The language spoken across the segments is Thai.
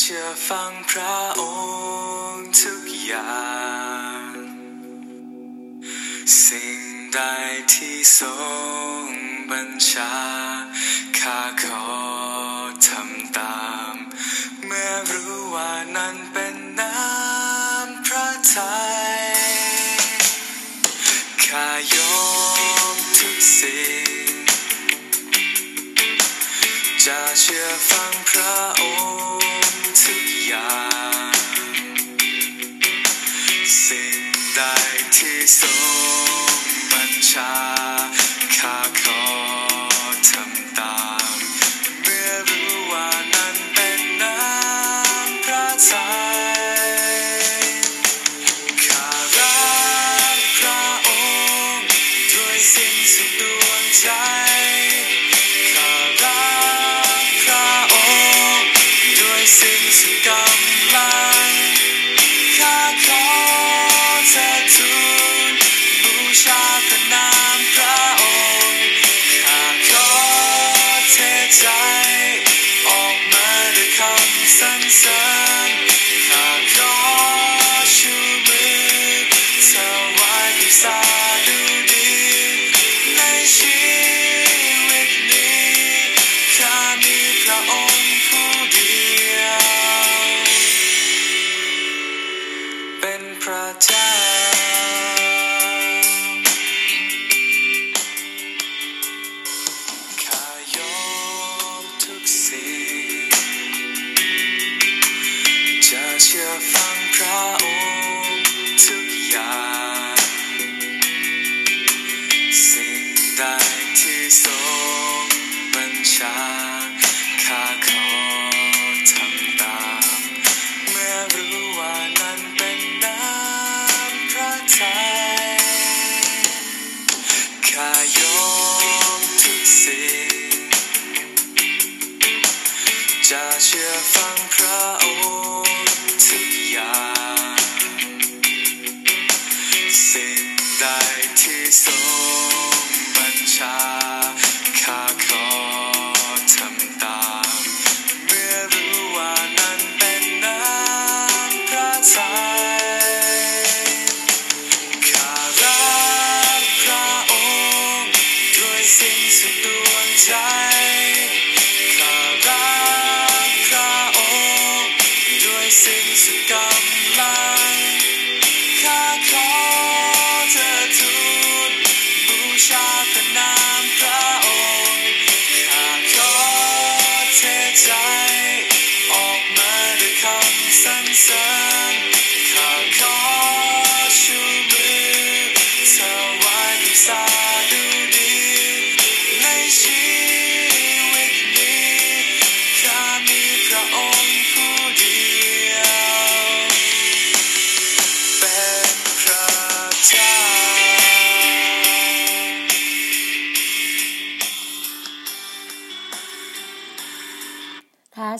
เชื่อฟังพระองค์ทุกอย่าง สิ่งใดที่ทรงบัญชา ข้าขอทำตาม เมื่อรู้ว่านั้นเป็นน้ำพระทัยข้ายกทุกสิ่ง จะเชื่อฟังพระองค์ ที่ทรงบัญชาข้าขอทำตาม เมื่อรู้ว่านั้นเป็นน้ำพระทัยข้ารักพระองค์ด้วยสิ้นสุดดวงใจข้ารักพระองค์ด้วยสิ้นสุด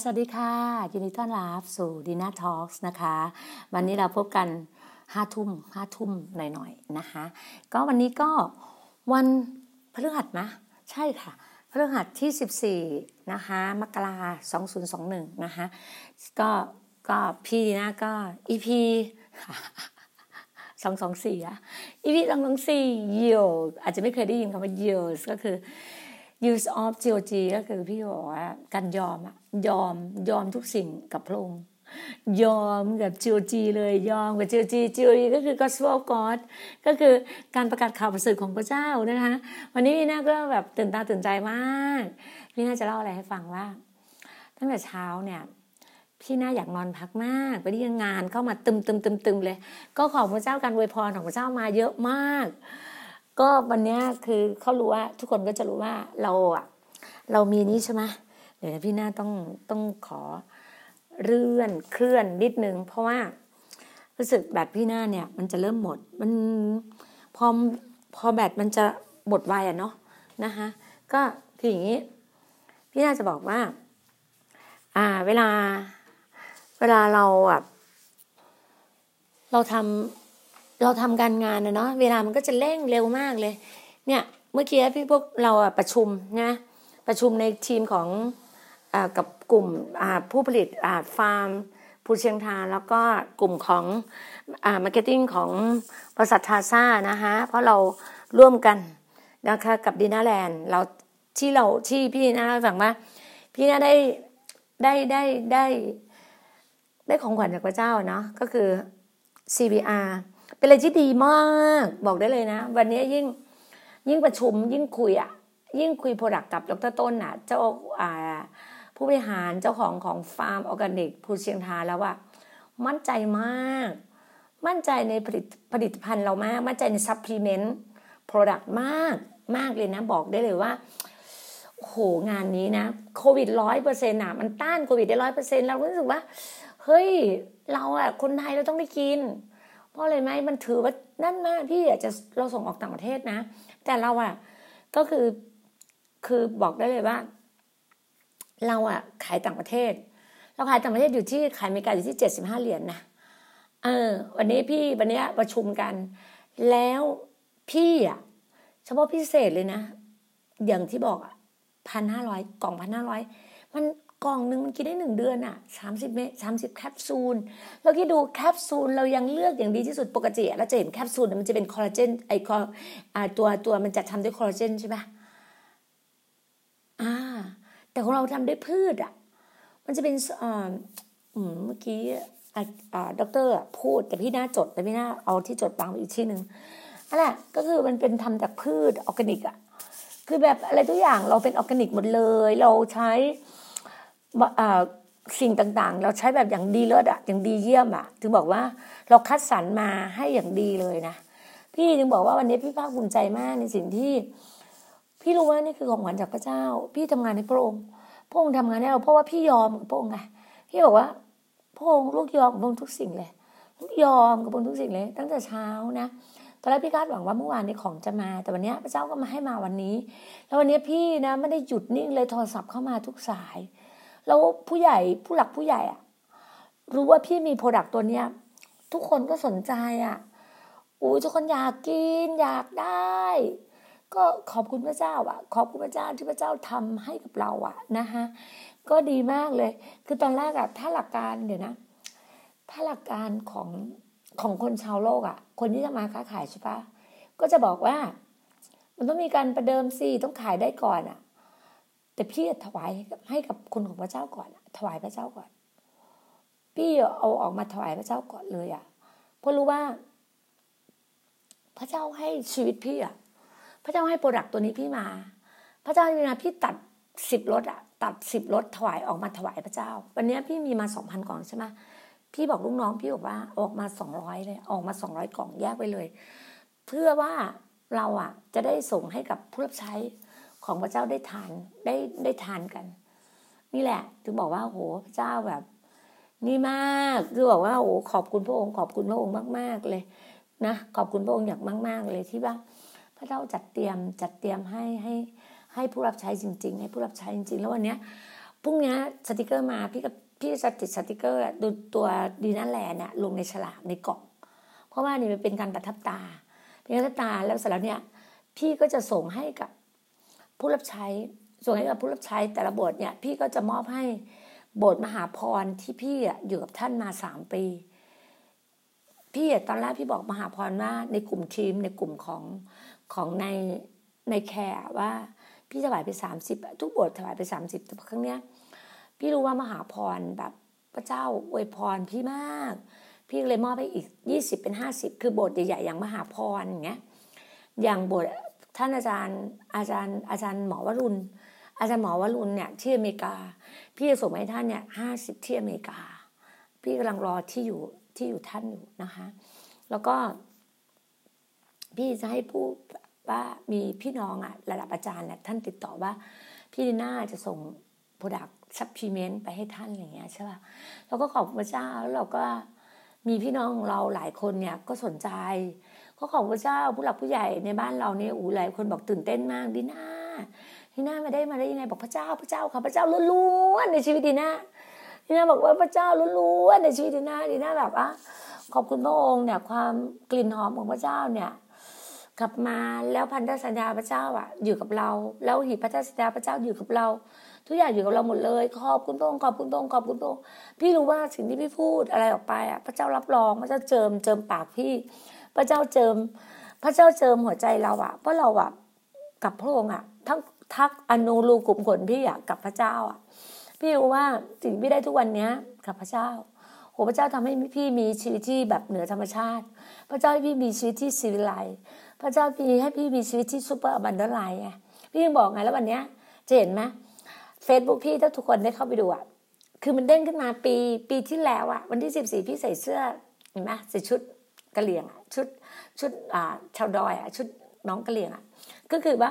สวัสดีค่ะยินดีต้อนรับสู่ดีน่าทอล์กนะคะ วันนี้เราพบกันห้าทุ่มห้าทุ่มหน่อยๆนะคะ ก็วันนี้ก็วันพฤหัสนะ ใช่ค่ะพฤหัสที่ 14 นะคะมกราสองศูนย์สองหนึ่งนะคะก็ก็พี่นะก็อีพีสองสองสี่อะอีพีสองสองสี่ years อาจจะไม่เคยได้ยินคำว่า years ก็คือ use of GOG ก็คือพี่บอกว่าการยอมอะยอมยอมทุกสิ่งกับพระองค์ยอมกับ GOG เลยยอมกับ GOG GOG ก็คือ Gospel of God ก็คือการประกาศข่าวประเสริฐของพระเจ้านะคะ วันนี้พี่น่าก็แบบตื่นตาตื่นใจมากพี่น่าจะเล่าอะไรให้ฟังว่า ตั้งแต่เช้าเนี่ยพี่น่าอยากนอนพักมากไปที่งานเข้ามาตึมตึมตึมตึมเลย ก็ขอบพระเจ้าการอวยพรของพระเจ้ามาเยอะมาก ก็วันนี้คือเขารู้ว่าทุกคนก็จะรู้ว่าเราอะเรามีนี้ใช่ไหมเดี๋ยวนะพี่หน่าต้องต้องขอเลื่อนเคลื่อนนิดนึง เพราะว่ารู้สึกแบตพี่หน้าเนี่ย มันจะเริ่มหมด มันพอพอแบตมันจะหมดไวอะเนาะนะคะก็คืออย่างนี้ พี่น่าจะบอกว่า อ่า เวลา เวลาเราแบบเราทำ เราทำการงานนะเนาะเวลามันก็จะเร่งเร็วมากเลย เนี่ยเมื่อกี้พี่พวกเราประชุมนะประชุมในทีมของกับกลุ่มผู้ผลิตฟาร์มภูเชียงทาแล้วก็กลุ่มของ marketing ของบริษัททาซ่านะคะเพราะเราร่วมกันนะคะกับดีน่าแลนด์เราที่เราที่พี่น่าฟังว่าพี่น่าได้ได้ได้ได้ได้ของขวัญจากพระเจ้าเนาะก็คือ CBR เป็นอะไรที่ดีมาก บอกได้เลยนะ วันนี้ยิ่งยิ่งประชุมยิ่งคุยอะยิ่งคุย product กับดรต้นอะเจ้าอ่าผู้บริหารเจ้าของของฟาร์มออร์แกนิกภูเชียงทาแล้วว่ามั่นใจมาก มั่นใจในผลิตผลิตภัณฑ์เรามาก มั่นใจใน supplement product มากมากเลยนะ บอกได้เลยว่าโหงานนี้นะโควิดร้อยเปอร์เซ็นต์อะมันต้านโควิดได้ร้อยเปอร์เซ็นต์เรารู้สึกว่า เฮ้ย เราอะคนไทยเราต้องได้กิน เพราะอะไรไหมมันถือว่านั่นมากพี่อยากจะเราส่งออกต่างประเทศนะ แต่เราอะก็คือคือบอกได้เลยว่า เราอะขายต่างประเทศ เราขายต่างประเทศอยู่ที่ขายอเมริกาอยู่ที่เจ็ดสิบห้าเหรียญนนะเออ วันนี้พี่วันนี้ประชุมกัน แล้วพี่อะเฉพาะพิเศษเลยนะ อย่างที่บอกอะพันห้าร้อยกล่องพันห้าร้อยมัน กล่องหนึ่งมันกินได้หนึ่งเดือนอะสามสิบเม็ดสามสิบแคปซูลแล้วคิดดูแคปซูลเรายังเลือกอย่างดีที่สุดปกติเราจะเห็นแคปซูลมันจะเป็นคอลลาเจนไอคอตัวตัวมันจะทำด้วยคอลลาเจนใช่ไหมอ่า แต่ของเราทำด้วยพืชอะ มันจะเป็นอ่าเมื่อกี้อ่าด็อกเตอร์พูดแต่พี่หน้าจดแต่พี่หน้าเอาที่จดวางอีกที่หนึ่งนั่นแหละก็คือมันเป็นทำจากพืชออร์แกนิกอะคือแบบอะไรทุกอย่างเราเป็นออร์แกนิกหมดเลย เราใช้ สิ่งต่างๆ เราใช้แบบอย่างดีเลิศอะอย่างดีเยี่ยมอะถึงบอกว่าเราคัดสรรมาให้อย่างดีเลยนะพี่ถึงบอกว่าวันนี้พี่ภาคภูมิใจมากในสิ่งที่ พี่รู้ว่านี่คือของขวัญจากพระเจ้า พี่ทำงานให้พระองค์พระองค์ทำงานให้เราเพราะว่าพี่ยอมกับพระองค์ไงพี่บอกว่าพระองค์ลูกยอมกับพระองค์ทุกสิ่งเลยลูกยอมกับพระองค์ทุกสิ่งเลย ตั้งแต่เช้านะตอนแรกพี่คาดหวังว่าเมื่อวานนี้ของจะมา แต่วันนี้พระเจ้าก็มาให้มาวันนี้ แล้ววันนี้พี่นะไม่ได้หยุดนิ่งเลยโทรศัพท์เข้ามาทุกสาย แล้วผู้ใหญ่ผู้หลักผู้ใหญ่อะรู้ว่าพี่มีโปรดักต์ตัวเนี้ย ทุกคนก็สนใจอะอู้ทุกคนอยากกินอยากได้ ก็ขอบคุณพระเจ้าอะขอบคุณพระเจ้าที่พระเจ้าทำให้กับเราอะนะคะก็ดีมากเลย คือตอนแรกอะถ้าหลักการเดี๋ยวนะ ถ้าหลักการของของคนชาวโลกอะคนที่จะมาค้าขายใช่ปะก็จะบอกว่า มันต้องมีการประเดิมสิต้องขายได้ก่อนอะ แต่พี่ถวายให้กับคุณของพระเจ้าก่อน ถวายพระเจ้าก่อน พี่เอาออกมาถวายพระเจ้าก่อนเลยอะ เพราะรู้ว่า พระเจ้าให้ชีวิตพี่อะ พระเจ้าให้โปรดักต์ตัวนี้พี่มา พระเจ้าให้มาพี่ตัดสิบรถอะตัดสิบรถถวายออกมาถวายพระเจ้า วันนี้พี่มีมาสองพันกล่องใช่ไหมพี่บอกลูกน้องพี่บอกว่าออกมาสองร้อยเลยออกมาสองร้อยกล่องแยกไปเลย เพื่อว่าเราอะ จะได้ส่งให้กับผู้รับใช้ ของพระเจ้าได้ทานได้ได้ทานกัน นี่แหละ ถึงบอกว่าโหพระเจ้าแบบ นี่มากคือบอกว่าโอ้ขอบคุณพระองค์ขอบคุณพระองค์มากๆเลยนะขอบคุณพระองค์อย่างมาก ๆ เลยที่ว่าพระเจ้าจัดเตรียมจัดเตรียมให้ให้ให้ผู้รับใช้จริง ๆ ให้ผู้รับใช้จริง ๆ แล้ววันนี้พรุ่งนี้สติกเกอร์มาพี่กับพี่จะติดสติกเกอร์ดูตัวดีน่าแลนด์เนี่ยลงในฉลากในกล่อง เพราะว่านี่มันเป็นการประทับตาเป็นการประทับตาแล้วเสร็จแล้วเนี่ยพี่ก็จะส่งให้กับ ผู้รับใช้ ส่งให้กับผู้รับใช้แต่ละโบสถ์เนี่ยพี่ก็จะมอบให้โบสถ์มหาพรที่พี่อยู่กับท่านมาสามปี พี่ตอนแรกพี่บอกมหาพรว่าในกลุ่มทีมในกลุ่มของของในในแคร์ว่าพี่ถวายไปสามสิบทุกบทถวายไปสามสิบแต่ครั้งเนี้ยพี่รู้ว่ามหาพรแบบพระเจ้าอวยพรพี่มาก พี่เลยมอบไปอีกยี่สิบเป็นห้าสิบคือบทใหญ่ๆอย่างมหาพรอย่างเงี้ยอย่างบท ท่านอาจารย์อาจารย์อาจารย์หมอวรุณ อาจารย์หมอวรุณเนี่ยที่อเมริกา พี่จะส่งให้ท่านเนี่ยห้าสิบที่อเมริกา พี่กำลังรอที่อยู่ที่อยู่ท่านอยู่นะคะ แล้วก็ พี่จะให้ผู้ว่ามีพี่น้องอะระดับอาจารย์เนี่ยท่านติดต่อว่า พี่ดีน่าจะส่ง product supplement ไปให้ท่านอะไรเงี้ยใช่ป่ะเราก็ขอบพระเจ้าแล้วเราก็มีพี่น้องของเราหลายคนเนี่ยก็สนใจ ก็ขอบพระเจ้าผู้หลักผู้ใหญ่ในบ้านเราเนี่ยอูหลายคนบอกตื่นเต้นมากดีน่าดีน่ามาได้มาได้ยังไงบอกพระเจ้าพระเจ้าค่ะพระเจ้าล้วนๆในชีวิตดีน่าดีน่าบอกว่าพระเจ้าล้วนๆในชีวิตดีน่าดีน่าแบบอะขอบคุณพระองค์เนี่ยความกลิ่นหอมของพระเจ้าเนี่ยกลับมาแล้วพันธสัญญาพระเจ้าอะ อยู่กับเรา แล้วหีพันธสัญญาพระเจ้าอยู่กับเรา ทุกอย่างอยู่กับเราหมดเลยขอบคุณพระองค์ขอบคุณพระองค์ขอบคุณพระองค์พี่รู้ว่าสิ่งที่พี่พูดอะไรออกไปอะพระเจ้ารับรองพระเจ้าเจิมเจิมปากพี่ พระเจ้าเจิม พระเจ้าเจิมหัวใจเราอะเพราะเราอะกับพระองค์อะทั้งทักอนุรูกลุ่มขนพี่อะกับพระเจ้าอะพี่รู้ว่าสิ่งที่ได้ทุกวันเนี้ยกับพระเจ้าโหพระเจ้าทำให้พี่มีชีวิตที่แบบเหนือธรรมชาติ พระเจ้าให้พี่มีชีวิตที่สิวิไลพระเจ้าพี่ให้พี่มีชีวิตที่ซูเปอร์บันเดอร์ไลน์ไงพี่ยังบอกไงแล้ววันเนี้ยจะเห็นไหมเฟซบุ๊กพี่ถ้าทุกคนได้เข้าไปดูอะคือมันเด้งขึ้นมาปีปีที่แล้วอะวันที่สิบสี่พี่ใส่เสื้อเห็นไหมใส่ชุดกะเหรี่ยงอะ ชุดชุดอ่าชาวดอยอะชุดน้องกะเหรี่ยงอะก็คือว่า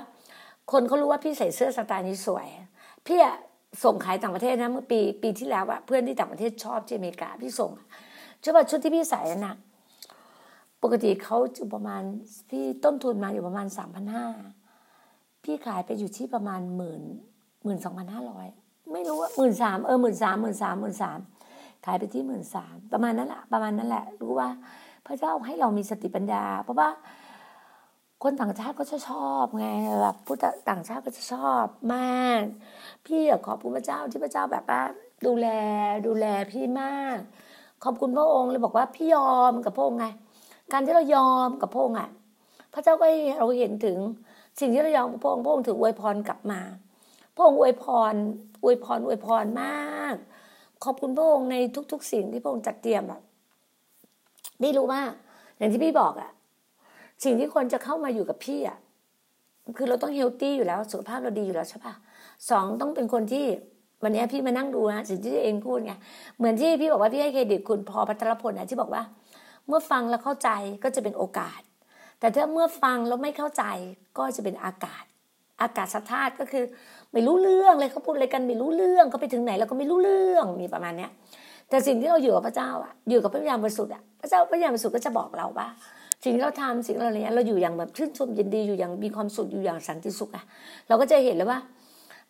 คนเขารู้ว่าพี่ใส่เสื้อสไตล์นี้สวย พี่อะส่งขายต่างประเทศนะเมื่อปีปีที่แล้วอะเพื่อนที่ต่างประเทศชอบที่อเมริกาพี่ส่งใช่ป่ะชุดที่พี่ใส่น่ะปกติเขาอยู่ประมาณพี่ต้นทุนมาอยู่ประมาณสามพันห้าพี่ขายไปอยู่ที่ประมาณหมื่นหมื่นสองพันห้าร้อยไม่รู้ว่าหมื่นสามเออหมื่นสามหมื่นสามหมื่นสามขายไปที่หมื่นสามประมาณนั้นแหละประมาณนั้นแหละ รู้ว่า พระเจ้าให้เรามีสติปัญญา เพราะว่าคนต่างชาติก็จะชอบไงแบบผู้ต่างชาติก็จะชอบมาก พี่อขอบคุณพระเจ้าที่พระเจ้าแบบว่าดูแลดูแลพี่มาก ขอบคุณพระองค์เลยบอกว่าพี่ยอมกับพระองค์ไง การที่เรายอมกับพระองค์อะพระเจ้าก็ให้เราเห็นถึงสิ่งที่เรายอมกับพระองค์พระองค์ถืออวยพรกลับมา พระองค์อวยพรอวยพรอวยพรมาก ขอบคุณพระองค์ในทุก ๆ สิ่งที่พระองค์จัดเตรียมแบบ นี่รู้ว่าอย่างที่พี่บอกอะสิ่งที่คนจะเข้ามาอยู่กับพี่อะคือเราต้องเฮลตี้อยู่แล้วสุขภาพเราดีอยู่แล้วใช่ปะสองต้องเป็นคนที่วันนี้พี่มานั่งดูนะสิ่งที่เองพูดไงเหมือนที่พี่บอกว่าพี่ให้เครดิตคุณพอพัทรพลนะที่บอกว่า เมื่อฟังแล้วเข้าใจก็จะเป็นโอกาส แต่ถ้าเมื่อฟังแล้วไม่เข้าใจก็จะเป็นอากาศ อากาศสธาตุก็คือ ไม่รู้เรื่องเลยเขาพูดอะไรกันไม่รู้เรื่องเขาไปถึงไหนเราก็ไม่รู้เรื่องมีประมาณเนี้ย แต่สิ่งที่เราอยู่กับพระเจ้าอะอยู่กับพระวิญญาณบริสุทธิ์อะพระเจ้าพระวิญญาณบริสุทธิ์ก็จะบอกเราว่า สิ่งที่เราทำสิ่งอะไรเนี้ยเราอยู่อย่างแบบชื่นชมยินดีอยู่อย่างมีความสุขอยู่อย่างสันติสุขอะเราก็จะเห็นเลยว่า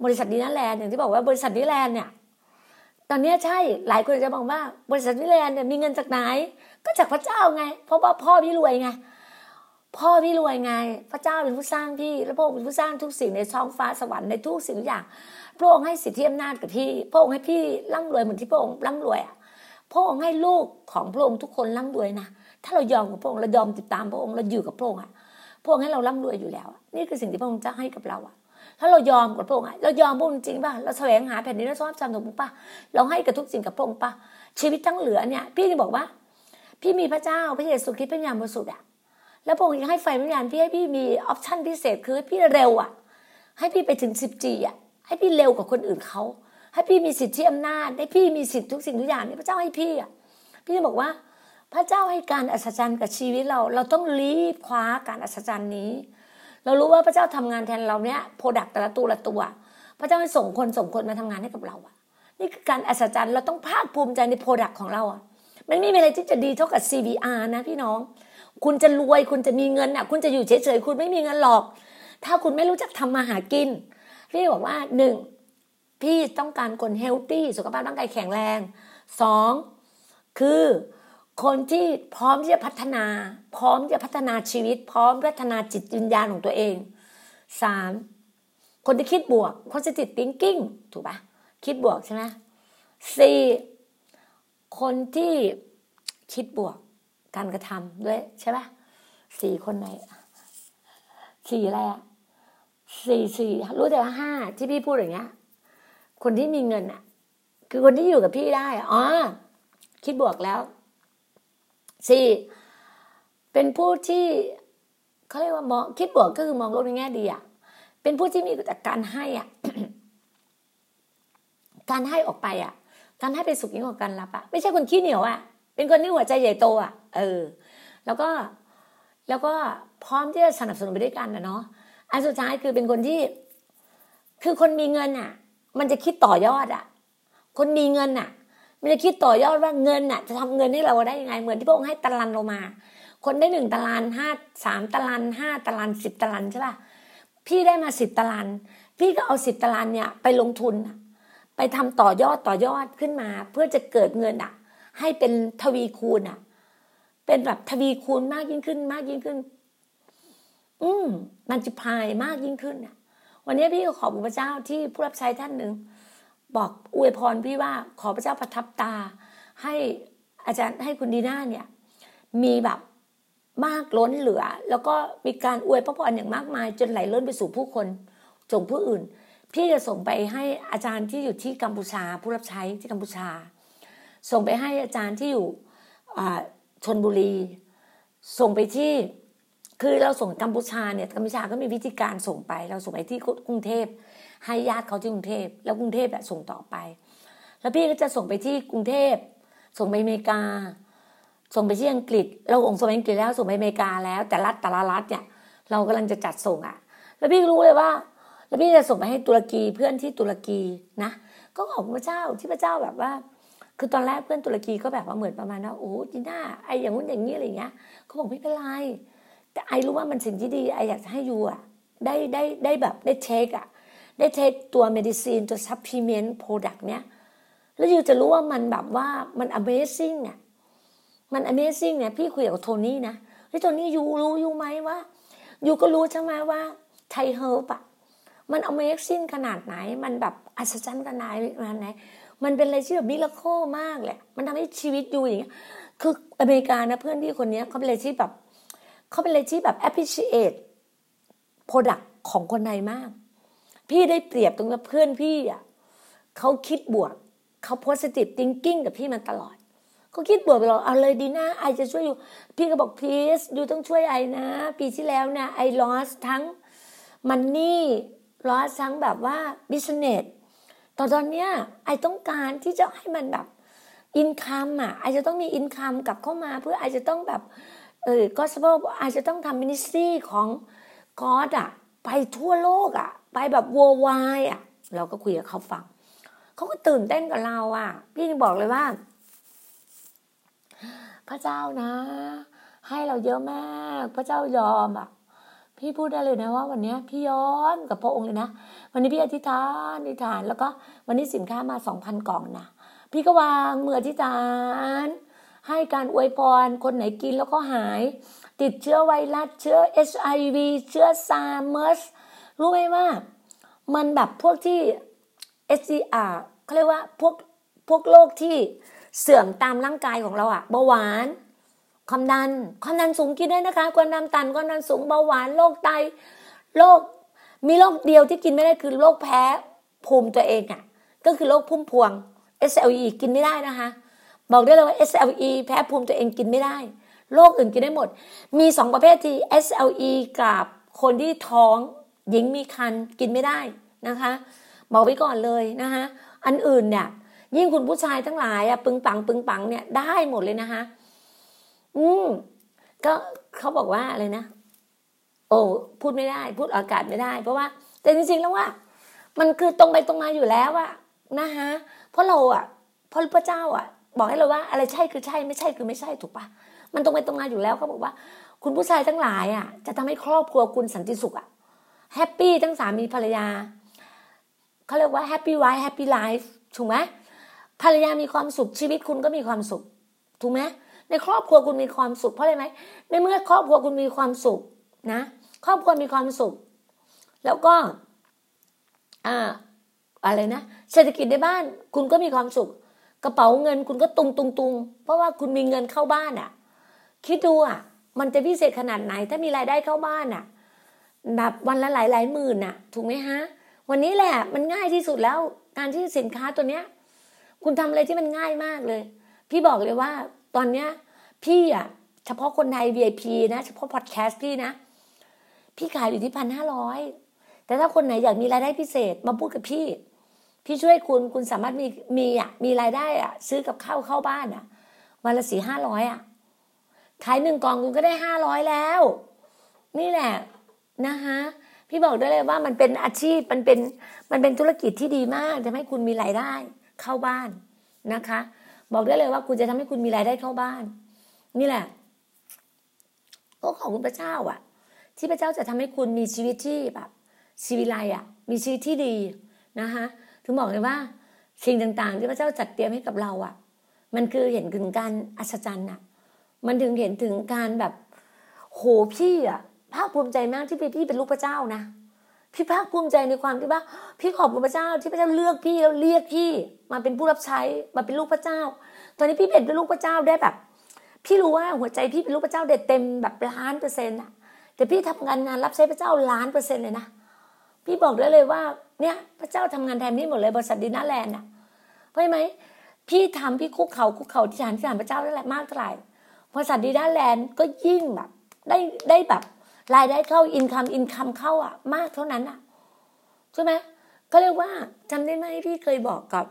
บริษัทดีน่าแลนด์อย่างที่บอกว่าบริษัทดีแลนด์เนี่ยตอนนี้ใช่หลายคนจะบอกว่า บริษัทดีแลนด์เนี่ยมีเงินจากไหน ก็จากพระเจ้าไง เพราะว่าพ่อพี่รวยไงพ่อพี่รวยไง พระเจ้าเป็นผู้สร้างพี่ แล้วพระองค์เป็นผู้สร้างทุกสิ่งในท้องฟ้าสวรรค์ในทุกสิ่งทุกอย่าง พระองค์ให้สิทธิอำนาจกับพี่ พระองค์ให้พี่ร่ำรวยเหมือนที่พระองค์ร่ำรวยอะพระองค์ให้ลูกของพระองค์ทุกคนร่ำรวยนะถ้าเรายอมกับพระองค์เรายอมติดตามพระองค์เราอยู่กับพระองค์อะพระองค์ให้เราร่ำรวยอยู่แล้ว นี่คือสิ่งที่พระองค์จะให้กับเราอะถ้าเรายอมกับพระองค์เรายอมพระองค์จริงป่ะเราแสวงหาแผ่นดินเราชอบจำถูกป่ะเราให้กับทุกสิ่งกับพระองค์ป่ะชีวิตทั้งเหลือเนี่ย พี่จะบอกว่า พี่มีพระเจ้าพระเยซูคริสต์พระวิญญาณบริสุทธิ์อะแล้วพระองค์ยังให้ไฟวิญญาณพี่ให้พี่มี option พิเศษคือให้พี่เร็วอะให้พี่ไปถึงสิบ G อะ ให้พี่เร็วกว่าคนอื่นเขาให้พี่มีสิทธิอำนาจให้พี่มีสิทธิทุกสิ่งทุกอย่างนี่พระเจ้าให้พี่อะพี่จะบอกว่า พระเจ้าให้การอัศจรรย์กับชีวิตเรา เราต้องรีบคว้าการอัศจรรย์นี้ เรารู้ว่าพระเจ้าทำงานแทนเราเนี้ย product แต่ละตัวละตัว พระเจ้าให้ส่งคนส่งคนมาทำงานให้กับเราอะ นี่คือการอัศจรรย์เราต้องภาคภูมิใจในโปรดักของเราอะมันไม่มีอะไรที่จะดีเท่ากับ CVR นะพี่น้อง คุณจะรวยคุณจะมีเงินอะ คุณจะอยู่เฉยๆคุณไม่มีเงินหรอก ถ้าคุณไม่รู้จักทำมาหากิน พี่บอกว่าหนึ่งพี่ต้องการคนเฮลตี้สุขภาพร่างกายแข็งแรงสองคือคนที่พร้อมที่จะพัฒนา พร้อมที่จะพัฒนาชีวิต พร้อมพัฒนาจิตวิญญาณของตัวเองสามคนที่คิดบวก positive thinking ถูกปะคิดบวกใช่ไหมสี่คนที่คิดบวกการกระทำด้วยใช่ปะสี่คนไหนสี่อะไรอะ สี่สี่รู้แต่ว่าห้าที่พี่พูดอย่างเงี้ย คนที่มีเงินอะคือคนที่อยู่กับพี่ได้อ๋อคิดบวกแล้วสี่เป็นผู้ที่เขาเรียกว่ามองคิดบวกก็คือมองโลกในแง่ดีอะเป็นผู้ที่มีแต่การให้อะการให้ออกไปอะ การให้เป็นสุขยิ่งกว่าการรับอะไม่ใช่คนขี้เหนียวอะเป็นคนที่หัวใจใหญ่โตอะเออ แล้วก็แล้วก็พร้อมที่จะสนับสนุนไปด้วยกันนะเนาะ อันสุดท้ายคือเป็นคนที่ คือคนมีเงินอะ มันจะคิดต่อยอดอะ คนมีเงินอะ มันจะคิดต่อยอดว่าเงินน่ะ จะทำเงินให้เราได้ยังไงเหมือนที่พระองค์ให้ตะลันเรามา คนได้หนึ่งตะลันห้าสามตะลันห้าตะลันสิบตะลันใช่ป่ะพี่ได้มาสิบตะลันพี่ก็เอาสิบตะลันเนี่ย ไปลงทุน ไปทำต่อยอดต่อยอดขึ้นมา เพื่อจะเกิดเงินอะ ให้เป็นทวีคูณอะ เป็นแบบทวีคูณมากยิ่งขึ้นมากยิ่งขึ้น อืมมันจะพายมากยิ่งขึ้นอะ วันนี้พี่ก็ขอบพระเจ้าที่ผู้รับใช้ท่านหนึ่งบอกอวยพรพี่ว่าขอพระเจ้าประทับตา ให้อาจารย์ให้คุณดีน่าเนี่ย มีแบบมากล้นเหลือ แล้วก็มีการอวยพระพรอย่างมากมาย จนไหลล้นไปสู่ผู้คนส่งผู้อื่น พี่จะส่งไปให้อาจารย์ที่อยู่ที่กัมพูชา ผู้รับใช้ที่กัมพูชา ส่งไปให้อาจารย์ที่อยู่ชนบุรี ส่งไปที่ คือเราส่งกัมพูชาเนี่ยกัมพูชาก็มีวิธีการส่งไป เราส่งไปที่กรุงเทพให้ญาติเขาที่กรุงเทพแล้วกรุงเทพส่งต่อไป แล้วพี่ก็จะส่งไปที่กรุงเทพส่งไปอเมริกา ส่งไปที่อังกฤษ เราองส่งไปอังกฤษแล้วส่งไปอเมริกาแล้ว แต่รัฐแต่ละรัฐเนี่ยเรากำลังจะจัดส่งอะ แล้วพี่รู้เลยว่า แล้วพี่จะส่งไปให้ตุรกีเพื่อนที่ตุรกีนะก็ขอบพระเจ้าที่พระเจ้าแบบว่า คือตอนแรกเพื่อนตุรกีก็แบบว่าเหมือนประมาณว่าโอ้จีน่าไออย่างนู้นอย่างนี้อะไรเงี้ยเขาบอกไม่เป็นไร แต่ I รู้ว่ามันสิ่งที่ดี I อยากจะให้ you อะได้ได้ได้แบบได้เช็คอะได้ take ตัว medicine ตัว supplement product เนี้ยแล้ว you จะรู้ว่ามันแบบว่ามัน Amazing อะมัน Amazing เนี่ยพี่คุยกับโทนี่นะที่โทนี่ you รู้ you ไหมว่า you ก็รู้ใช่ไหมว่าไทเฮิร์บอะมัน Amazing ขนาดไหน มันแบบอัศจรรย์ขนาดไหนมันเป็นอะไรที่แบบ miracle มากเลยมันทำให้ชีวิต you อย่างเงี้ย คืออเมริกานะเพื่อนพี่คนนี้เขาเป็นอะไรที่แบบ เขาเป็นอะไรที่แบบ appreciate product ของคนไทยมาก พี่ได้เปรียบตรงกับเพื่อนพี่อะเขาคิดบวกเขา positive thinking กับพี่มาตลอดเขาคิดบวกตลอดเอาเลยดีนะไอจะช่วยอยู่ พี่ก็บอกพีสอยู่ต้องช่วยไอนะ ปีที่แล้วเนี่ยไอลอสทั้งมันนี่ลอสทั้งแบบว่าบิสเนสตอนตอนเนี้ยไอต้องการที่จะให้มันแบบอินคัมอะไอจะต้องมีอินคัมกลับเข้ามา เพื่อไอจะต้องแบบ เออก็สมมติไอจะต้องทำมินิสทรีของกอดอะ ไปทั่วโลกอะ ไปแบบวัววายอะ เราก็คุยกับเขาฟังเขาก็ตื่นเต้นกับเราอะ พี่บอกเลยว่า พระเจ้านะ ให้เราเยอะมาก พระเจ้ายอมอะ พี่พูดได้เลยนะว่า วันนี้พี่ย้อนกับพระองค์เลยนะวันนี้พี่อธิษฐานอธิษฐานแล้วก็วันนี้สินค้ามาสองพันกล่องนะพี่ก็วางมืออธิษฐาน ให้การอวยพร คนไหนกินแล้วก็หาย ติดเชื้อไวรัสเชื้อเอชไอวีเชื้อซาร์เมอร์สรู้ไหมว่า มันแบบพวกที่ SCR เขาเรียกว่าพวกพวกโรคที่เสื่อมตามร่างกายของเราอะเบาหวานความดันความดันสูงกินได้นะคะความดันตันความดันสูงเบาหวานโรคไตโรคมีโรคเดียวที่กินไม่ได้คือโรคแพ้ภูมิตัวเองอะก็คือโรคพุ่มพวง SLE กินไม่ได้นะคะ บอกได้เลยว่า SLE แพ้ภูมิตัวเองกินไม่ได้โรคอื่นกินได้หมด มีสองประเภทที่ SLE กับคนที่ท้องหญิงมีคันกินไม่ได้นะคะบอกไว้ก่อนเลยนะคะอันอื่นเนี่ยยิ่งคุณผู้ชายทั้งหลายอะปึงปังปึงปังเนี่ยได้หมดเลยนะคะอืมก็เขาบอกว่าอะไรนะ โอ้พูดไม่ได้ พูดอากาศไม่ได้ เพราะว่า แต่จริงๆแล้วว่า มันคือตรงไปตรงมาอยู่แล้วอะนะคะเพราะเราอะเพราะพระเจ้าอะ บอกให้เราว่าอะไรใช่คือใช่ไม่ใช่คือไม่ใช่ถูกปะมันตรงไปตรงมาอยู่แล้วเขาบอกว่า คุณผู้ชายทั้งหลายอะ จะทำให้ครอบครัวคุณสันติสุขอะ happy ทั้งสามีภรรยาเขาเรียกว่า happy wife happy life ถูกไหมภรรยามีความสุขชีวิตคุณก็มีความสุข ถูกไหมในครอบครัวคุณมีความสุขเพราะอะไรไหมในเมื่อครอบครัวคุณมีความสุขนะ ครอบครัวมีความสุข แล้วก็อ่าอะไรนะเศรษฐกิจในบ้านคุณก็มีความสุข กระเป๋าเงินคุณก็ตุงตุงตุงเพราะว่าคุณมีเงินเข้าบ้านอะ คิดดูอะ มันจะพิเศษขนาดไหน ถ้ามีรายได้เข้าบ้านอะ แบบวันละหลายหลายหมื่นน่ะ ถูกไหมฮะ วันนี้แหละมันง่ายที่สุดแล้วการที่สินค้าตัวเนี้ย คุณทำอะไรที่มันง่ายมากเลย พี่บอกเลยว่า ตอนเนี้ย พี่อะ เฉพาะคนไทย VIP นะ เฉพาะพอดแคสต์พี่นะ พี่ขายอยู่ที่พันห้าร้อยแต่ถ้าคนไหนอยากมีรายได้พิเศษมาพูดกับพี่ พี่ช่วยคุณคุณสามารถมีมีอะมีรายได้อะ ซื้อกับข้าวเข้าบ้านอะวันละสี่ห้าร้อยอะขายหนึ่งกล่องคุณก็ได้ห้าร้อยแล้ว นี่แหละนะคะพี่บอกได้เลยว่ามันเป็นอาชีพมันเป็นมันเป็นธุรกิจที่ดีมากทำให้คุณมีรายได้เข้าบ้านนะคะ บอกได้เลยว่าคุณจะทำให้คุณมีรายได้เข้าบ้าน นี่แหละก็ขอบคุณพระเจ้าอะ ที่พระเจ้าจะทำให้คุณมีชีวิตที่แบบชีวิไลอะ มีชีวิตที่ดีนะคะ ถึงบอกเลยว่าสิ่งต่างๆ ที่พระเจ้าจัดเตรียมให้กับเราอะ มันคือเห็นถึงการอัศจรรย์อะ มันถึงเห็นถึงการแบบโหพี่อะภาคภูมิใจมากที่พี่เป็นลูกพระเจ้านะพี่ภาคภูมิใจในความที่ว่า พี่ขอบคุณพระเจ้าที่พระเจ้าเลือกพี่แล้วเรียกพี่ มาเป็นผู้รับใช้มาเป็นลูกพระเจ้า ตอนนี้พี่เป็นลูกพระเจ้าได้แบบ พี่รู้ว่าหัวใจพี่เป็นลูกพระเจ้าเด็ดเต็มแบบล้านเปอร์เซ็นต์อะแต่พี่ทำงานงานรับใช้พระเจ้าล้านเปอร์เซ็นต์เลยนะพี่บอกได้เลยว่า เนี่ยพระเจ้าทำงานแทนพี่หมดเลยบริษัทดินาแลนด์อะเพราะไหมพี่ทำพี่คุกเขาคุกเขาที่ฐานที่ฐานพระเจ้าได้แหละมากเท่าไหร่บริษัทดินาแลนด์ก็ยิ่งแบบได้ได้แบบรายได้เข้าอินคัมอินคัมเข้าอะ มากเท่านั้นอะใช่ไหมก็เรียกว่าจำได้ไหมพี่เคยบอกกับ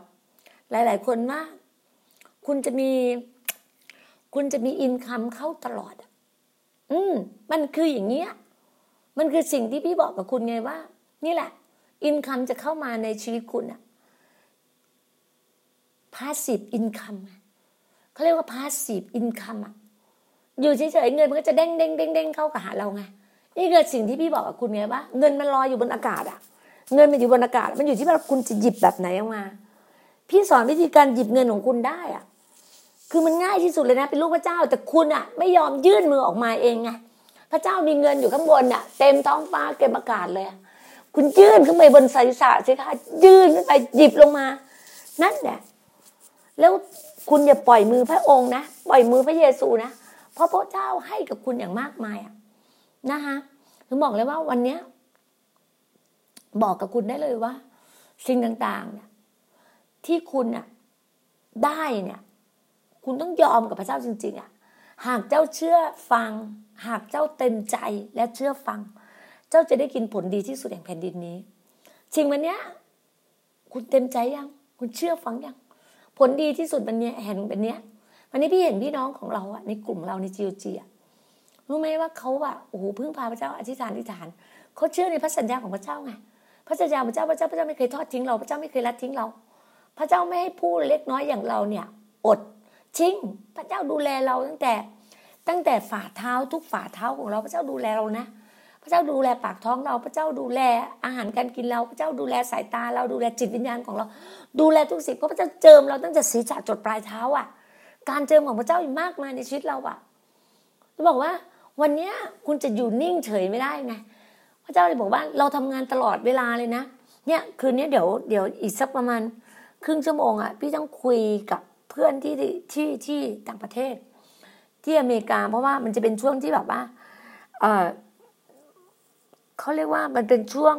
หลาย ๆ คนว่าคุณจะมี คุณจะมีอินคัมเข้าตลอดอืม มันคืออย่างเงี้ย มันคือสิ่งที่พี่บอกกับคุณไงว่า นี่แหละ income จะเข้ามาในชีวิตคุณอะ passive income เขาเรียกว่า passive income อะอยู่เฉยๆเงินมันก็จะเด้งเด้งเด้งเด้งเข้ากับหาเราไงนี่คือสิ่งที่พี่บอกกับคุณไงว่าเงินมันลอยอยู่บนอากาศอะเงินมันอยู่บนอากาศ มันอยู่ที่ว่าคุณจะหยิบแบบไหนออกมา พี่สอนวิธีการหยิบเงินของคุณได้อะคือมันง่ายที่สุดเลยนะเป็นลูกพระเจ้า แต่คุณอะไม่ยอมยื่นมือออกมาเองไงพระเจ้ามีเงินอยู่ข้างบนอะเต็มท้องฟ้าเก็บอากาศเลย คุณยื่นขึ้นไปบนศีรษะสิคะยื่นขึ้นไปหยิบลงมา นั่นแหละแล้วคุณอย่าปล่อยมือพระองค์นะปล่อยมือพระเยซูนะเพราะพระเจ้าให้กับคุณอย่างมากมายอะนะคะถึงบอกเลยว่าวันเนี้ย บอกกับคุณได้เลยว่า สิ่งต่างๆเนี่ยที่คุณอะได้เนี่ย คุณต้องยอมกับพระเจ้าจริง ๆอะ หากเจ้าเชื่อฟัง หากเจ้าเต็มใจและเชื่อฟัง เจ้าจะได้กินผลดีที่สุดแห่งแผ่นดินนี้สิ่งวันเนี้ยคุณเต็มใจยัง คุณเชื่อฟังยัง ผลดีที่สุดวันเนี้ยแห่งเป็นเนี้ยวันนี้พี่เห็นพี่น้องของเราอะในกลุ่มเราในจีโอจีอะรู้ไหมว่าเขาอะโอ้โหพึ่งพาพระเจ้าอธิษฐานอธิษฐานเขาเชื่อในพระสัญญาของพระเจ้าไงพระสัญญาพระเจ้าพระเจ้าพระเจ้าไม่เคยทอดทิ้งเราพระเจ้าไม่เคยละทิ้งเรา พระเจ้าไม่ให้ผู้เล็กน้อยอย่างเราเนี่ย อดทิ้งพระเจ้าดูแลเราตั้งแต่ ตั้งแต่ฝ่าเท้าทุกฝ่าเท้าของเราพระเจ้าดูแลเรานะ พระเจ้าดูแลปากท้องเรา พระเจ้าดูแลอาหารการกินเรา พระเจ้าดูแลสายตาเราดูแลจิตวิญญาณของเรา ดูแลทุกสิ่งเพราะพระเจ้าเจิมเราตั้งแต่ศีรษะจดปลายเท้าอะ การเจิมของพระเจ้าอีกมากมายในชีวิตเราอะจะบอกว่า วันนี้คุณจะอยู่นิ่งเฉยไม่ได้ไงพระเจ้าเลยบอกว่าเราทำงานตลอดเวลาเลยนะ เนี่ยคืนนี้เดี๋ยวเดี๋ยวอีกสักประมาณครึ่งชั่วโมงอะพี่ต้องคุยกับเพื่อนที่ที่ที่ต่างประเทศ ที่อเมริกาเพราะว่ามันจะเป็นช่วงที่แบบว่า เออ เขาเรียกว่ามันเป็นช่วง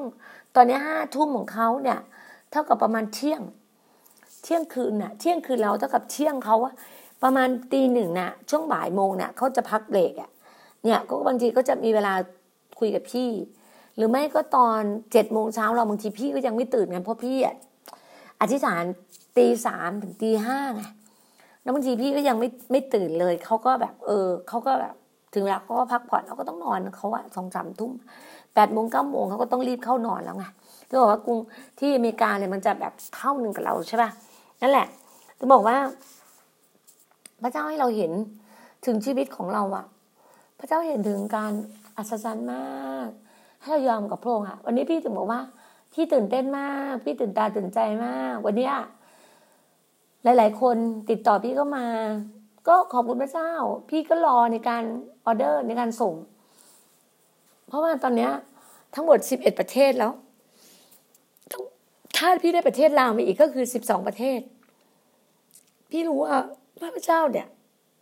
ตอนนี้ห้าทุ่มของเขาเนี่ย เท่ากับประมาณเที่ยง เที่ยงคืนน่ะ เที่ยงคืนเราเท่ากับเที่ยงเขาประมาณตีหนึ่งน่ะ ช่วงบ่ายโมงเนี่ยเขาจะพักเบรกอะเนี่ยก็บางทีก็จะมีเวลาคุยกับพี่ หรือไม่ก็ตอนเจ็ดโมงเช้าเราบางทีพี่ก็ยังไม่ตื่นกันเพราะพี่อะอธิษฐานตีสามถึงตีห้าไงแล้วบางทีพี่ก็ยังไม่ไม่ตื่นเลยเขาก็แบบ เออเขาก็แบบถึงเวลาเขาก็พักผ่อนเขาก็ต้องนอนเขาอะสองสามทุ่ม แปดโมงเก้าโมงเขาก็ต้องรีบเข้านอนแล้วไงที่บอกว่ากรุงที่อเมริกาเนี่ยมันจะแบบเท่าหนึ่งกับเราใช่ป่ะนั่นแหละจะบอกว่า พระเจ้าให้เราเห็นถึงชีวิตของเราอะพระเจ้าเห็นถึงการอัศจรรย์มากให้เรายอมกับพระองค์อะวันนี้พี่ถึงบอกว่าพี่ตื่นเต้นมาก พี่ตื่นตาตื่นใจมาก วันนี้หลาย ๆ คนติดต่อพี่ก็มา ก็ขอบคุณพระเจ้า พี่ก็รอในการออเดอร์ในการส่ง ราะว่าตอนเนี้ยทั้งหมดสิบเอ็ดประเทศแล้วถ้าพี่ได้ประเทศลาวมาอีกก็คือสิบสองประเทศ พี่รู้ว่าพระเจ้าเนี่ย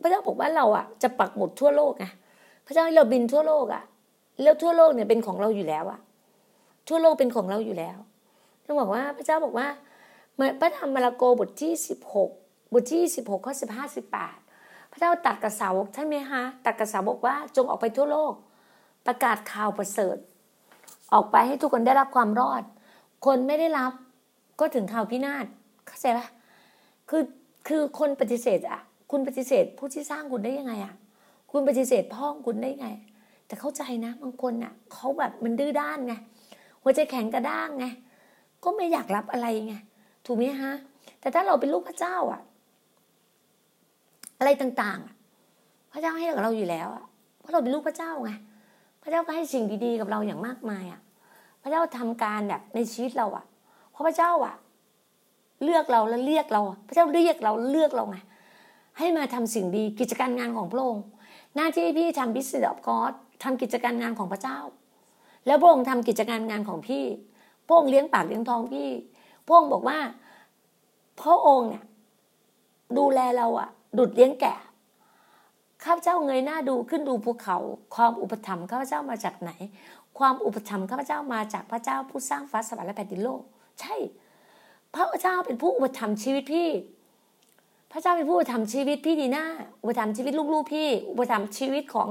พระเจ้าบอกว่าเราอะจะปักหมุดทั่วโลกไงพระเจ้าให้เราบินทั่วโลกอะ แล้วทั่วโลกเนี่ยเป็นของเราอยู่แล้วอะ ทั่วโลกเป็นของเราอยู่แล้วต้องบอกว่าพระเจ้าบอกว่าพระธรรมมาระโกบทที่สิบหกบทที่สิบหกข้อสิบห้าสิบแปดพระเจ้าตัดกระสาวกท่านไหมคะตัดกระสาวบอกว่าจงออกไปทั่วโลก ประกาศข่าวประเสริฐ ออกไปให้ทุกคนได้รับความรอด คนไม่ได้รับก็ถึงข่าวพินาศเข้าใจปะคือคือคนปฏิเสธอะคุณปฏิเสธผู้ที่สร้างคุณได้ยังไงอะคุณปฏิเสธพ่อคุณได้ไง แต่เข้าใจนะบางคนอะเขาแบบมันดื้อด้านไงหัวใจแข็งกระด้างไงก็ไม่อยากรับอะไรไงถูกไหมฮะ แต่ถ้าเราเป็นลูกพระเจ้าอะ อะไรต่างๆ พระเจ้าให้กับเราอยู่แล้วอะเพราะเราเป็นลูกพระเจ้าไง พระเจ้าก็ให้สิ่งดีๆกับเราอย่างมากมายอะ พระเจ้าทำการแบบในชีวิตเราอะ เพราะพระเจ้าอะ เลือกเราแล้วเรียกเรา พระเจ้าเรียกเราเลือกเราไงให้มาทำสิ่งดีกิจการงานของพระองค์หน้าที่พี่ทำบิสเนสออฟกอดทำกิจการงานของพระเจ้า แล้วพระองค์ทำกิจการงานของพี่พระองค์เลี้ยงปากเลี้ยงท้องพี่พระองค์บอกว่าพระองค์เนี่ยดูแลเราอะดุดเลี้ยงแกะ ข้าพเจ้าเงยหน้าดูขึ้นดูภูเขา ความอุปถัมภ์ข้าพเจ้ามาจากไหน ความอุปถัมภ์ข้าพเจ้ามาจากพระเจ้าผู้สร้างฟ้าสวรรค์และแผ่นดินโลก ใช่ พระเจ้าเป็นผู้อุปถัมภ์ชีวิตพี่ พระเจ้าเป็นผู้อุปถัมภ์ชีวิตพี่ดีหน้าอุปถัมภ์ชีวิตลูกๆพี่ อุปถัมภ์ชีวิตของ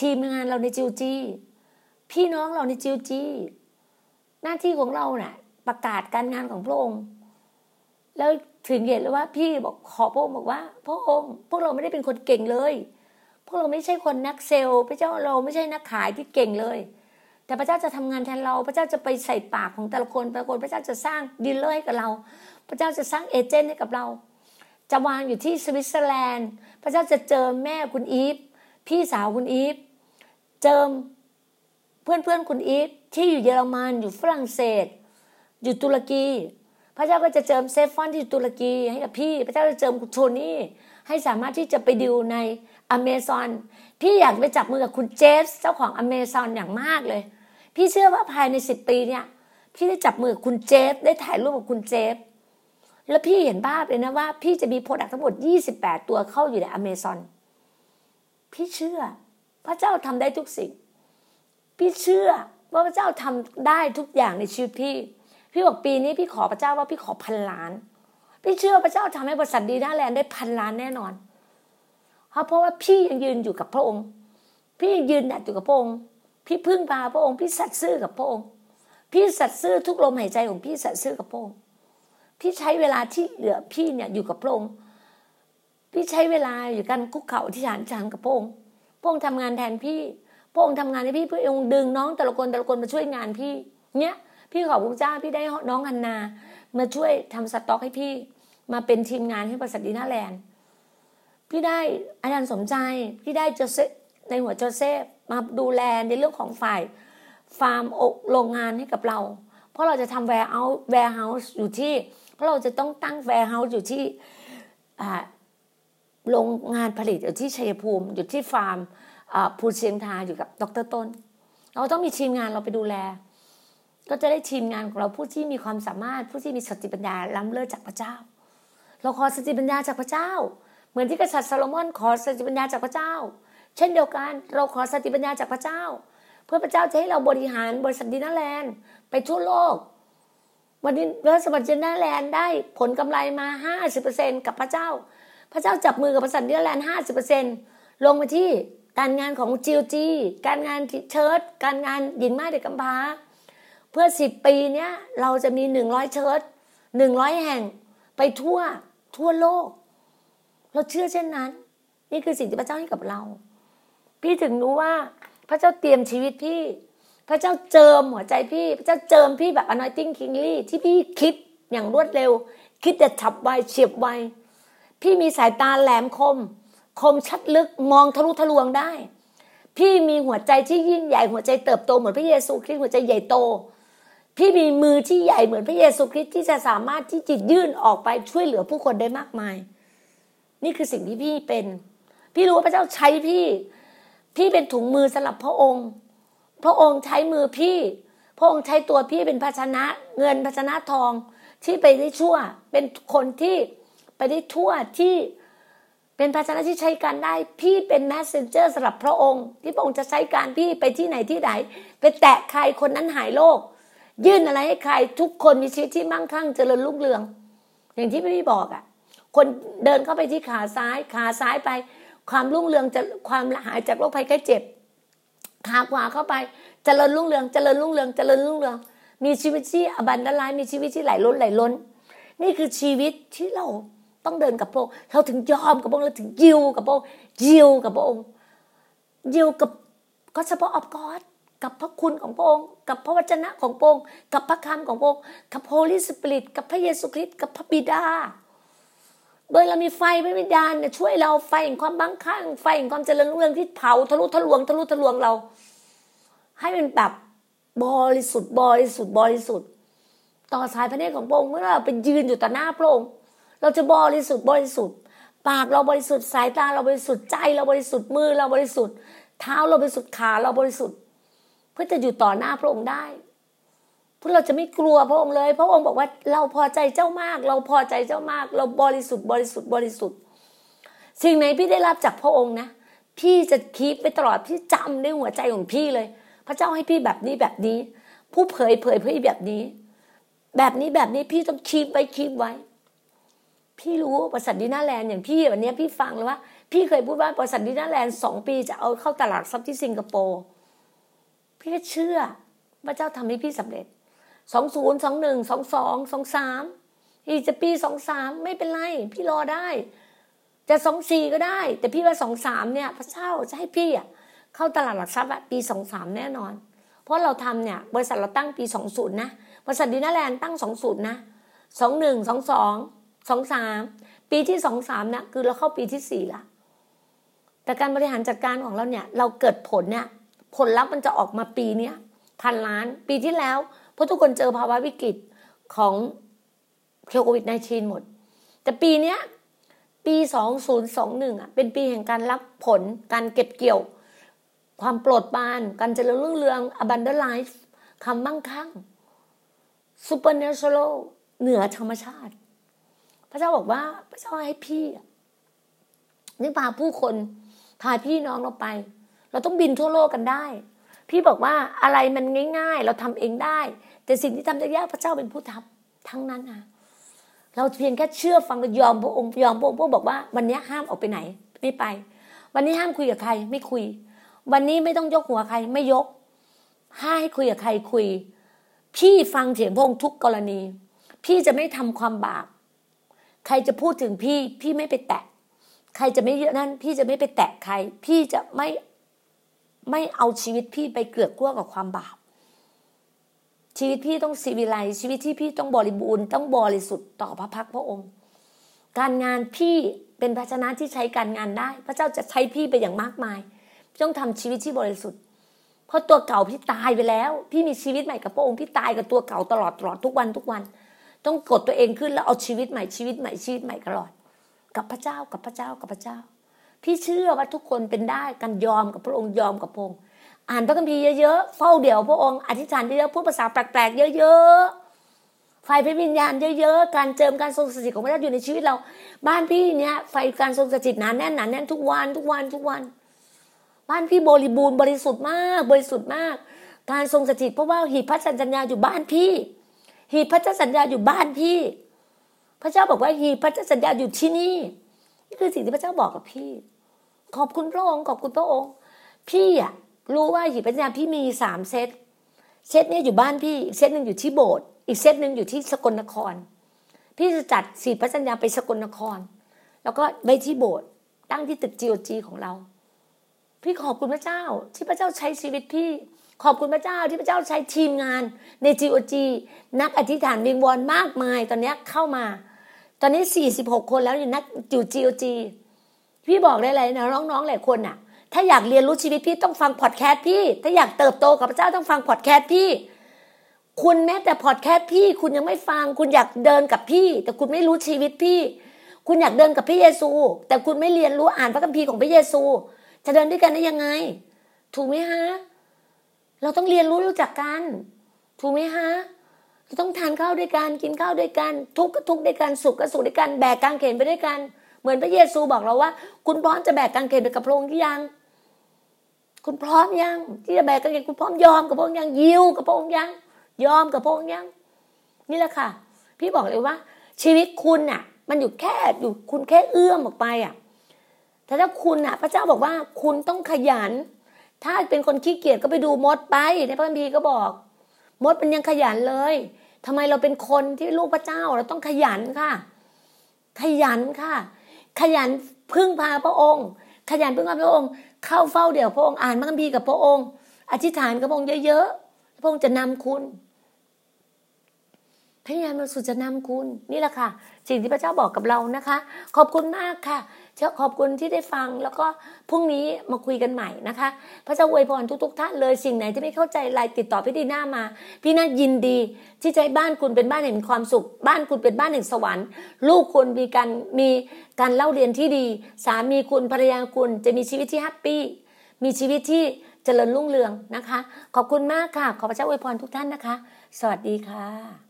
ทีมงานเราในจิวจีพี่น้องเราในจิวจีหน้าที่ของเราเนะ่ะ ประกาศการงานของพระองค์แล้ว ถึงเหตุเลยว่าพี่บอกขอพระองค์บอกว่าพระองค์พวกเราไม่ได้เป็นคนเก่งเลย พวกเราไม่ใช่คนนักเซลล์ พระเจ้าเราไม่ใช่นักขายที่เก่งเลย แต่พระเจ้าจะทำงานแทนเรา พระเจ้าจะไปใส่ปากของแต่ละคนแต่ละคนพระเจ้าจะสร้าง dealer ให้กับเรา พระเจ้าจะสร้าง agent ให้กับเรา จะวางอยู่ที่สวิตเซอร์แลนด์ พระเจ้าจะเจิมแม่คุณอีฟพี่สาวคุณอีฟเจิมเพื่อนเพื่อนคุณอีฟที่อยู่เยอรมันอยู่ฝรั่งเศส อยู่ตุรกี พระเจ้าก็จะเจิมเซฟฟอนที่ตุรกีให้กับพี่ พระเจ้าจะเจิมคุณโทนี่ให้สามารถที่จะไปดิวในอเมซอนพี่อยากไปจับมือกับคุณเจฟเจ้าของอเมซอนอย่างมากเลย พี่เชื่อว่าภายในสิบปีเนี่ย พี่ได้จับมือคุณเจฟได้ถ่ายรูปกับคุณเจฟแล้วพี่เห็นภาพเลยนะว่า พี่จะมี product ทั้งหมด 28 ตัวเข้าอยู่ในอเมซอนพี่เชื่อ พระเจ้าทำได้ทุกสิ่ง พี่เชื่อว่าพระเจ้าทำได้ทุกอย่างในชีวิตพี่ พี่บอกปีนี้พี่ขอพระเจ้าว่าพี่ขอพันล้าน พี่เชื่อพระเจ้าทำให้บริษัทดีน่าแลนด์ได้พันล้านแน่นอน เพราะเพราะว่าพี่ยังยืนอยู่กับพระองค์ พี่ยืนหยัดอยู่กับพระองค์ พี่พึ่งพาพระองค์ พี่สัตย์ซื่อกับพระองค์ พี่สัตย์ซื่อทุกลมหายใจของพี่สัตย์ซื่อกับพระองค์ พี่ใช้เวลาที่เหลือพี่เนี่ยอยู่กับพระองค์ พี่ใช้เวลาอยู่กันคุกเข่าที่ฐานจานกับพระองค์ พระองค์ทำงานแทนพี่ พระองค์ทำงานให้พี่พระองค์ดึงน้องแต่ละคนแต่ละคนมาช่วยงานพี่ เนี้ย พี่ขอบคุณเจ้าพี่ได้น้องอันนา มาช่วยทำสต็อกให้พี่ มาเป็นทีมงานให้บริษัทดีน่าแลนด์พี่ได้อาจารย์สมใจพี่ได้โจเซในหัวโจเซฟมาดูแลในเรื่องของฝ่ายฟาร์มอกโรงงานให้กับเรา เพราะเราจะทำ warehouse warehouse อยู่ที่ เพราะเราจะต้องตั้ง warehouse อยู่ที่โรงงานผลิตอยู่ที่ชัยภูมิ อยู่ที่ฟาร์มภูเชียงทาอยู่กับดรต้น เราต้องมีทีมงานเราไปดูแล ก็จะได้ทีมงานของเราผู้ที่มีความสามารถผู้ที่มีสติปัญญาล้ำเลิศจากพระเจ้า เราขอสติปัญญาจากพระเจ้า เหมือนที่กษัตริย์ซาโลมอนขอสติปัญญาจากพระเจ้า เช่นเดียวกันเราขอสติปัญญาจากพระเจ้า เพื่อพระเจ้าจะให้เราบริหารบริษัทดินาแลนด์ไปทั่วโลก วันนี้บริษัทดินาแลนด์ได้ผลกำไรมา 50%กับพระเจ้า พระเจ้าจับมือกับบริษัทดินาแลนด์50%ลงมาที่การงานของจีโอจีการงานเชิร์ตการงานหญิงม้เด็กกำพร้า พื่อสิบปีเนี้ยเราจะมีหนึ่งร้อยเชิดหนึ่งร้อยแห่งไปทั่วทั่วโลก เราเชื่อเช่นนั้น นี่คือสิ่งที่พระเจ้าให้กับเรา พี่ถึงรู้ว่าพระเจ้าเตรียมชีวิตพี่ พระเจ้าเจิมหัวใจพี่ พระเจ้าเจิมพี่แบบ anointing kingly ที่พี่คิดอย่างรวดเร็ว คิดแต่ฉับไวเฉียบไวพี่มีสายตาแหลมคม คมชัดลึกมองทะลุทะลวงได้ พี่มีหัวใจที่ยิ่งใหญ่หัวใจเติบโตเหมือนพระเยซูคริสต์หัวใจใหญ่โต พี่มีมือที่ใหญ่เหมือนพระเยซูคริสต์ที่จะสามารถที่จิตยื่นออกไปช่วยเหลือผู้คนได้มากมาย นี่คือสิ่งที่พี่เป็น พี่รู้ว่าพระเจ้าใช้พี่ พี่เป็นถุงมือสำหรับพระองค์ พระองค์ใช้มือพี่ พระองค์ใช้ตัวพี่เป็นภาชนะ เงินภาชนะทองที่ไปได้ทั่ว เป็นคนที่ไปได้ทั่วที่เป็นภาชนะที่ใช้การได้ พี่เป็น messenger สำหรับพระองค์ ที่พระองค์จะใช้การพี่ไปที่ไหนที่ไหนไปแตะใครคนนั้นหายโรค ยื่นอะไรให้ใครทุกคนมีชีวิตที่มั่งคั่งเจริญรุ่งเรือง อย่างที่พี่บอกอะ่ะ คนเดินเข้าไปที่ขาซ้ายขาซ้ายไป ความรุ่งเรืองจะความหายจากโรคภัยไข้เจ็บขาขวาเข้าไปเจริญรุ่งเรืองเจริญรุ่งเรืองเจริญรุ่งเรือง มีชีวิตที่อบันดาลายมีชีวิตที่ไหลล้นไหลล้น นี่คือชีวิตที่เราต้องเดินกับพระองค์เราถึงยอมกับพระองค์เราถึงยิวกับพระองค์ยิวกับพระองค์ยิวกับก็เฉพาะออกอด กับพระคุณของพระองค์ กับพระวจนะของพระองค์ กับพระคำของพระองค์ กับโฮลิสปิริต กับพระเยซูคริสต์ กับพระบิดา โดยเรามีไฟพระวิญญาณเนี่ยช่วยเราไฟแห่งความบังคับไฟแห่งความเจริญรุ่งเรืองที่เผาทะลุทะลวงทะลุทะลวงเรา ให้เป็นแบบบริสุทธิ์บริสุทธิ์บริสุทธิ์ ต่อสายพระเนตรของพระองค์เมื่อเราเป็นยืนอยู่ต่อหน้าพระองค์เราจะบริสุทธิ์บริสุทธิ์ ปากเราบริสุทธิ์สายตาเราบริสุทธิ์ใจเราบริสุทธิ์มือเราบริสุทธิ์ เท้าเราบริสุทธิ์ขาเราบริสุทธิ์ เพื่อจะอยู่ต่อหน้าพระองค์ได้พวกเราจะไม่กลัวพระองค์เลย พระองค์บอกว่าเราพอใจเจ้ามาก เราพอใจเจ้ามาก เราบริสุทธิ์บริสุทธิ์บริสุทธิ์ สิ่งไหนพี่ได้รับจากพระองค์นะ พี่จะ keep ไปตลอดพี่จำในหัวใจของพี่เลย พระเจ้าให้พี่แบบนี้แบบนี้ ผู้เผยเผยเผยแบบนี้ แบบนี้แบบนี้พี่ต้อง keep ไว้ keep ไว้ พี่รู้บริษัทดีน่าแลนด์อย่างพี่วันนี้พี่ฟังเลยว่า พี่เคยพูดว่าบริษัทดีน่าแลนด์สองปีจะเอาเข้าตลาดทรัพย์ที่สิงคโปร์ พี่ก็เชื่อพระเจ้าทำให้พี่สำเร็จสองศูนย์สองหนึ่งสองสองสองสามอีกจะปีสองสามไม่เป็นไร พี่รอได้จะสองสี่ก็ได้ แต่พี่ว่าสองสามเนี่ย พระเจ้าจะให้พี่อะเข้าตลาดหลักทรัพย์ปีสองสามแน่นอน เพราะเราทำเนี่ยบริษัทเราตั้งปีสองศูนย์นะบริษัทดีน่าแลนด์ตั้งสองศูนย์นะสองหนึ่งสองสองสองสามปีที่สองสามนะคือเราเข้าปีที่สี่ละแต่การบริหารจัดการของเราเนี่ย เราเกิดผลเนี่ย ผลลัพธ์มันจะออกมาปีเนี้ยพันล้านปีที่แล้วเพราะทุกคนเจอภาวะวิกฤตของโควิด -19 หมด แต่ปีเนี้ยปี 2021อะเป็นปีแห่งการรับผลการเก็บเกี่ยว ความโปรดปราน การเจริญรุ่งเรือง abundant life คำมั่งคั่ง supernatural เหนือธรรมชาติ พระเจ้าบอกว่าพระเจ้าให้พี่นี่พาผู้คนพาพี่น้องเราไป เราต้องบินทั่วโลกกันได้ พี่บอกว่าอะไรมันง่าย ๆ เราทำเองได้ แต่สิ่งที่ทำได้ยากพระเจ้าเป็นผู้ทำทั้งนั้นนะเราเพียงแค่เชื่อฟังยอมพระองค์ยอมพระองค์พระบอกว่า วันนี้ห้ามออกไปไหน ไม่ไป วันนี้ห้ามคุยกับใคร ไม่คุย วันนี้ไม่ต้องยกหัวใครไม่ยกให้คุยกับใครคุย พี่ฟังเสียงพระองค์ทุกกรณี พี่จะไม่ทำความบาปใครจะพูดถึงพี่ พี่ไม่ไปแตะ ใครจะไม่เยอะนั่นพี่จะไม่ไปแตะใคร พี่จะไม่ ไม่เอาชีวิตพี่ไปเกลือกกลัวกับความบาป ชีวิตพี่ต้องสีวิไลชีวิตที่พี่ต้องบริบูรณ์ต้องบริสุทธิ์ต่อพระพักพระองค์ การงานพี่เป็นภาชนะที่ใช้การงานได้ พระเจ้าจะใช้พี่ไปอย่างมากมายต้องทำชีวิตที่บริสุทธิ์ เพราะตัวเก่าพี่ตายไปแล้ว พี่มีชีวิตใหม่กับพระองค์พี่ตายกับตัวเก่าตลอดตลอดทุกวันทุกวัน ต้องกดตัวเองขึ้นแล้วเอาชีวิตใหม่ชีวิตใหม่ชีวิตใหม่ตลอด กับพระเจ้ากับพระเจ้ากับพระเจ้า พี่เชื่อว่าทุกคนเป็นได้การยอมกับพระองค์ยอมกับพระองค์อ่านพระคัมภีร์เยอะๆเฝ้าเดี่ยวพระองค์อธิษฐานเยอะๆพูดภาษาแปลกๆเยอะๆไฟพระวิญญาณเยอะๆการเจิมการทรงสถิตของพระเจ้าอยู่ในชีวิตเรา บ้านพี่เนี่ยไฟการทรงสถิตหนาแน่นหนาแน่นทุกวันทุกวันทุกวัน บ้านพี่บริบูรณ์บริสุทธิ์มาก บริสุทธิ์มาก การทรงสถิตเพราะว่าหีบพระสัญญาอยู่บ้านพี่ หีบพระสัญญาอยู่บ้านพี่ พระเจ้าบอกว่าหีบพระสัญญาอยู่ที่นี่นี่คือสิ่งที่พระเจ้าบอกกับพี่ ขอบคุณพระองค์ขอบคุณพระองค์ พี่อะรู้ว่าหีบปัญญาพี่มีสามเซตเซตนี้อยู่บ้านพี่อีกเซตหนึ่งอยู่ที่โบสถ์อีกเซตหนึ่งอยู่ที่สกลนคร พี่จะจัดสีพระสัญญาไปสกลนคร แล้วก็ไปที่โบสถ์ตั้งที่ตึกจีโอจีของเรา พี่ขอบคุณพระเจ้าที่พระเจ้าใช้ชีวิตพี่ ขอบคุณพระเจ้าที่พระเจ้าใช้ทีมงานในจีโอจีนักอธิษฐานวิงวอนมากมายตอนนี้เข้ามา ตอนนี้สี่สิบหกคนแล้วอยู่นักอยู่จีโอจี พี่บอกได้เลยนะน้องๆหลายคนอะถ้าอยากเรียนรู้ชีวิตพี่ต้องฟังพอดแคสต์พี่ ถ้าอยากเติบโตกับพระเจ้าต้องฟังพอดแคสต์พี่ คุณแม้แต่พอดแคสต์พี่ คุณยังไม่ฟัง คุณอยากเดินกับพี่ แต่คุณไม่รู้ชีวิตพี่ คุณอยากเดินกับพระเยซู แต่คุณไม่เรียนรู้อ่านพระคัมภีร์ของพระเยซู จะเดินด้วยกันได้ยังไง ถูกไหมฮะเราต้องเรียนรู้รู้จักกัน ถูกไหมฮะเราต้องทานข้าวด้วยกันกินข้าวด้วยกัน ทุกข์ก็ทุกข์ด้วยกันสุขก็สุขด้วยกันแบกกางเขนไปด้วยกัน เหมือนพระเยซูบอกเราว่า คุณพร้อมจะแบกกางเขนไปกับพระองค์หรือยัง คุณพร้อมยัง ที่จะแบกกันยังคุณพร้อมยอมกับพระองค์ยังยิวกับพระองค์ยัง ยอมกับพระองค์ยัง นี่แหละค่ะ พี่บอกเลยว่า ชีวิตคุณน่ะ มันอยู่แค่อยู่คุณแค่เอื้อมออกไปอะแต่ถ้าคุณอะ พระเจ้าบอกว่าคุณต้องขยัน ถ้าเป็นคนขี้เกียจก็ไปดูมดไปในพระคัมภีร์ก็บอก มดมันยังขยันเลยทำไมเราเป็นคนที่ลูกพระเจ้าเราต้องขยันค่ะ ขยันค่ะ ขยันพึ่งพาพระองค์ ขยันพึ่งพาพระองค์ เข้าเฝ้าเดี๋ยวพระองค์อ่านพระคัมภีร์กับพระองค์ อธิษฐานกับพระองค์เยอะๆพระองค์จะนำคุณพระยานมาสุจะนำคุณ นี่แหละค่ะ สิ่งที่พระเจ้าบอกกับเรานะคะ ขอบคุณมากค่ะ เจ้าขอบคุณที่ได้ฟังแล้วก็พรุ่งนี้มาคุยกันใหม่นะคะ พระเจ้าอวยพรทุก ๆ ท่านเลยสิ่งไหนที่ไม่เข้าใจไลน์ติดต่อพี่ดีหน้ามา พี่น่ายินดี ที่ใจบ้านคุณเป็นบ้านแห่งความสุข บ้านคุณเป็นบ้านแห่งสวรรค์ ลูกคุณมีการมีการเล่าเรียนที่ดี สามีคุณภรรยาคุณจะมีชีวิตที่แฮปปี้มีชีวิตที่เจริญรุ่งเรืองนะคะ ขอบคุณมากค่ะ ขอพระเจ้าอวยพรทุกท่านนะคะ สวัสดีค่ะ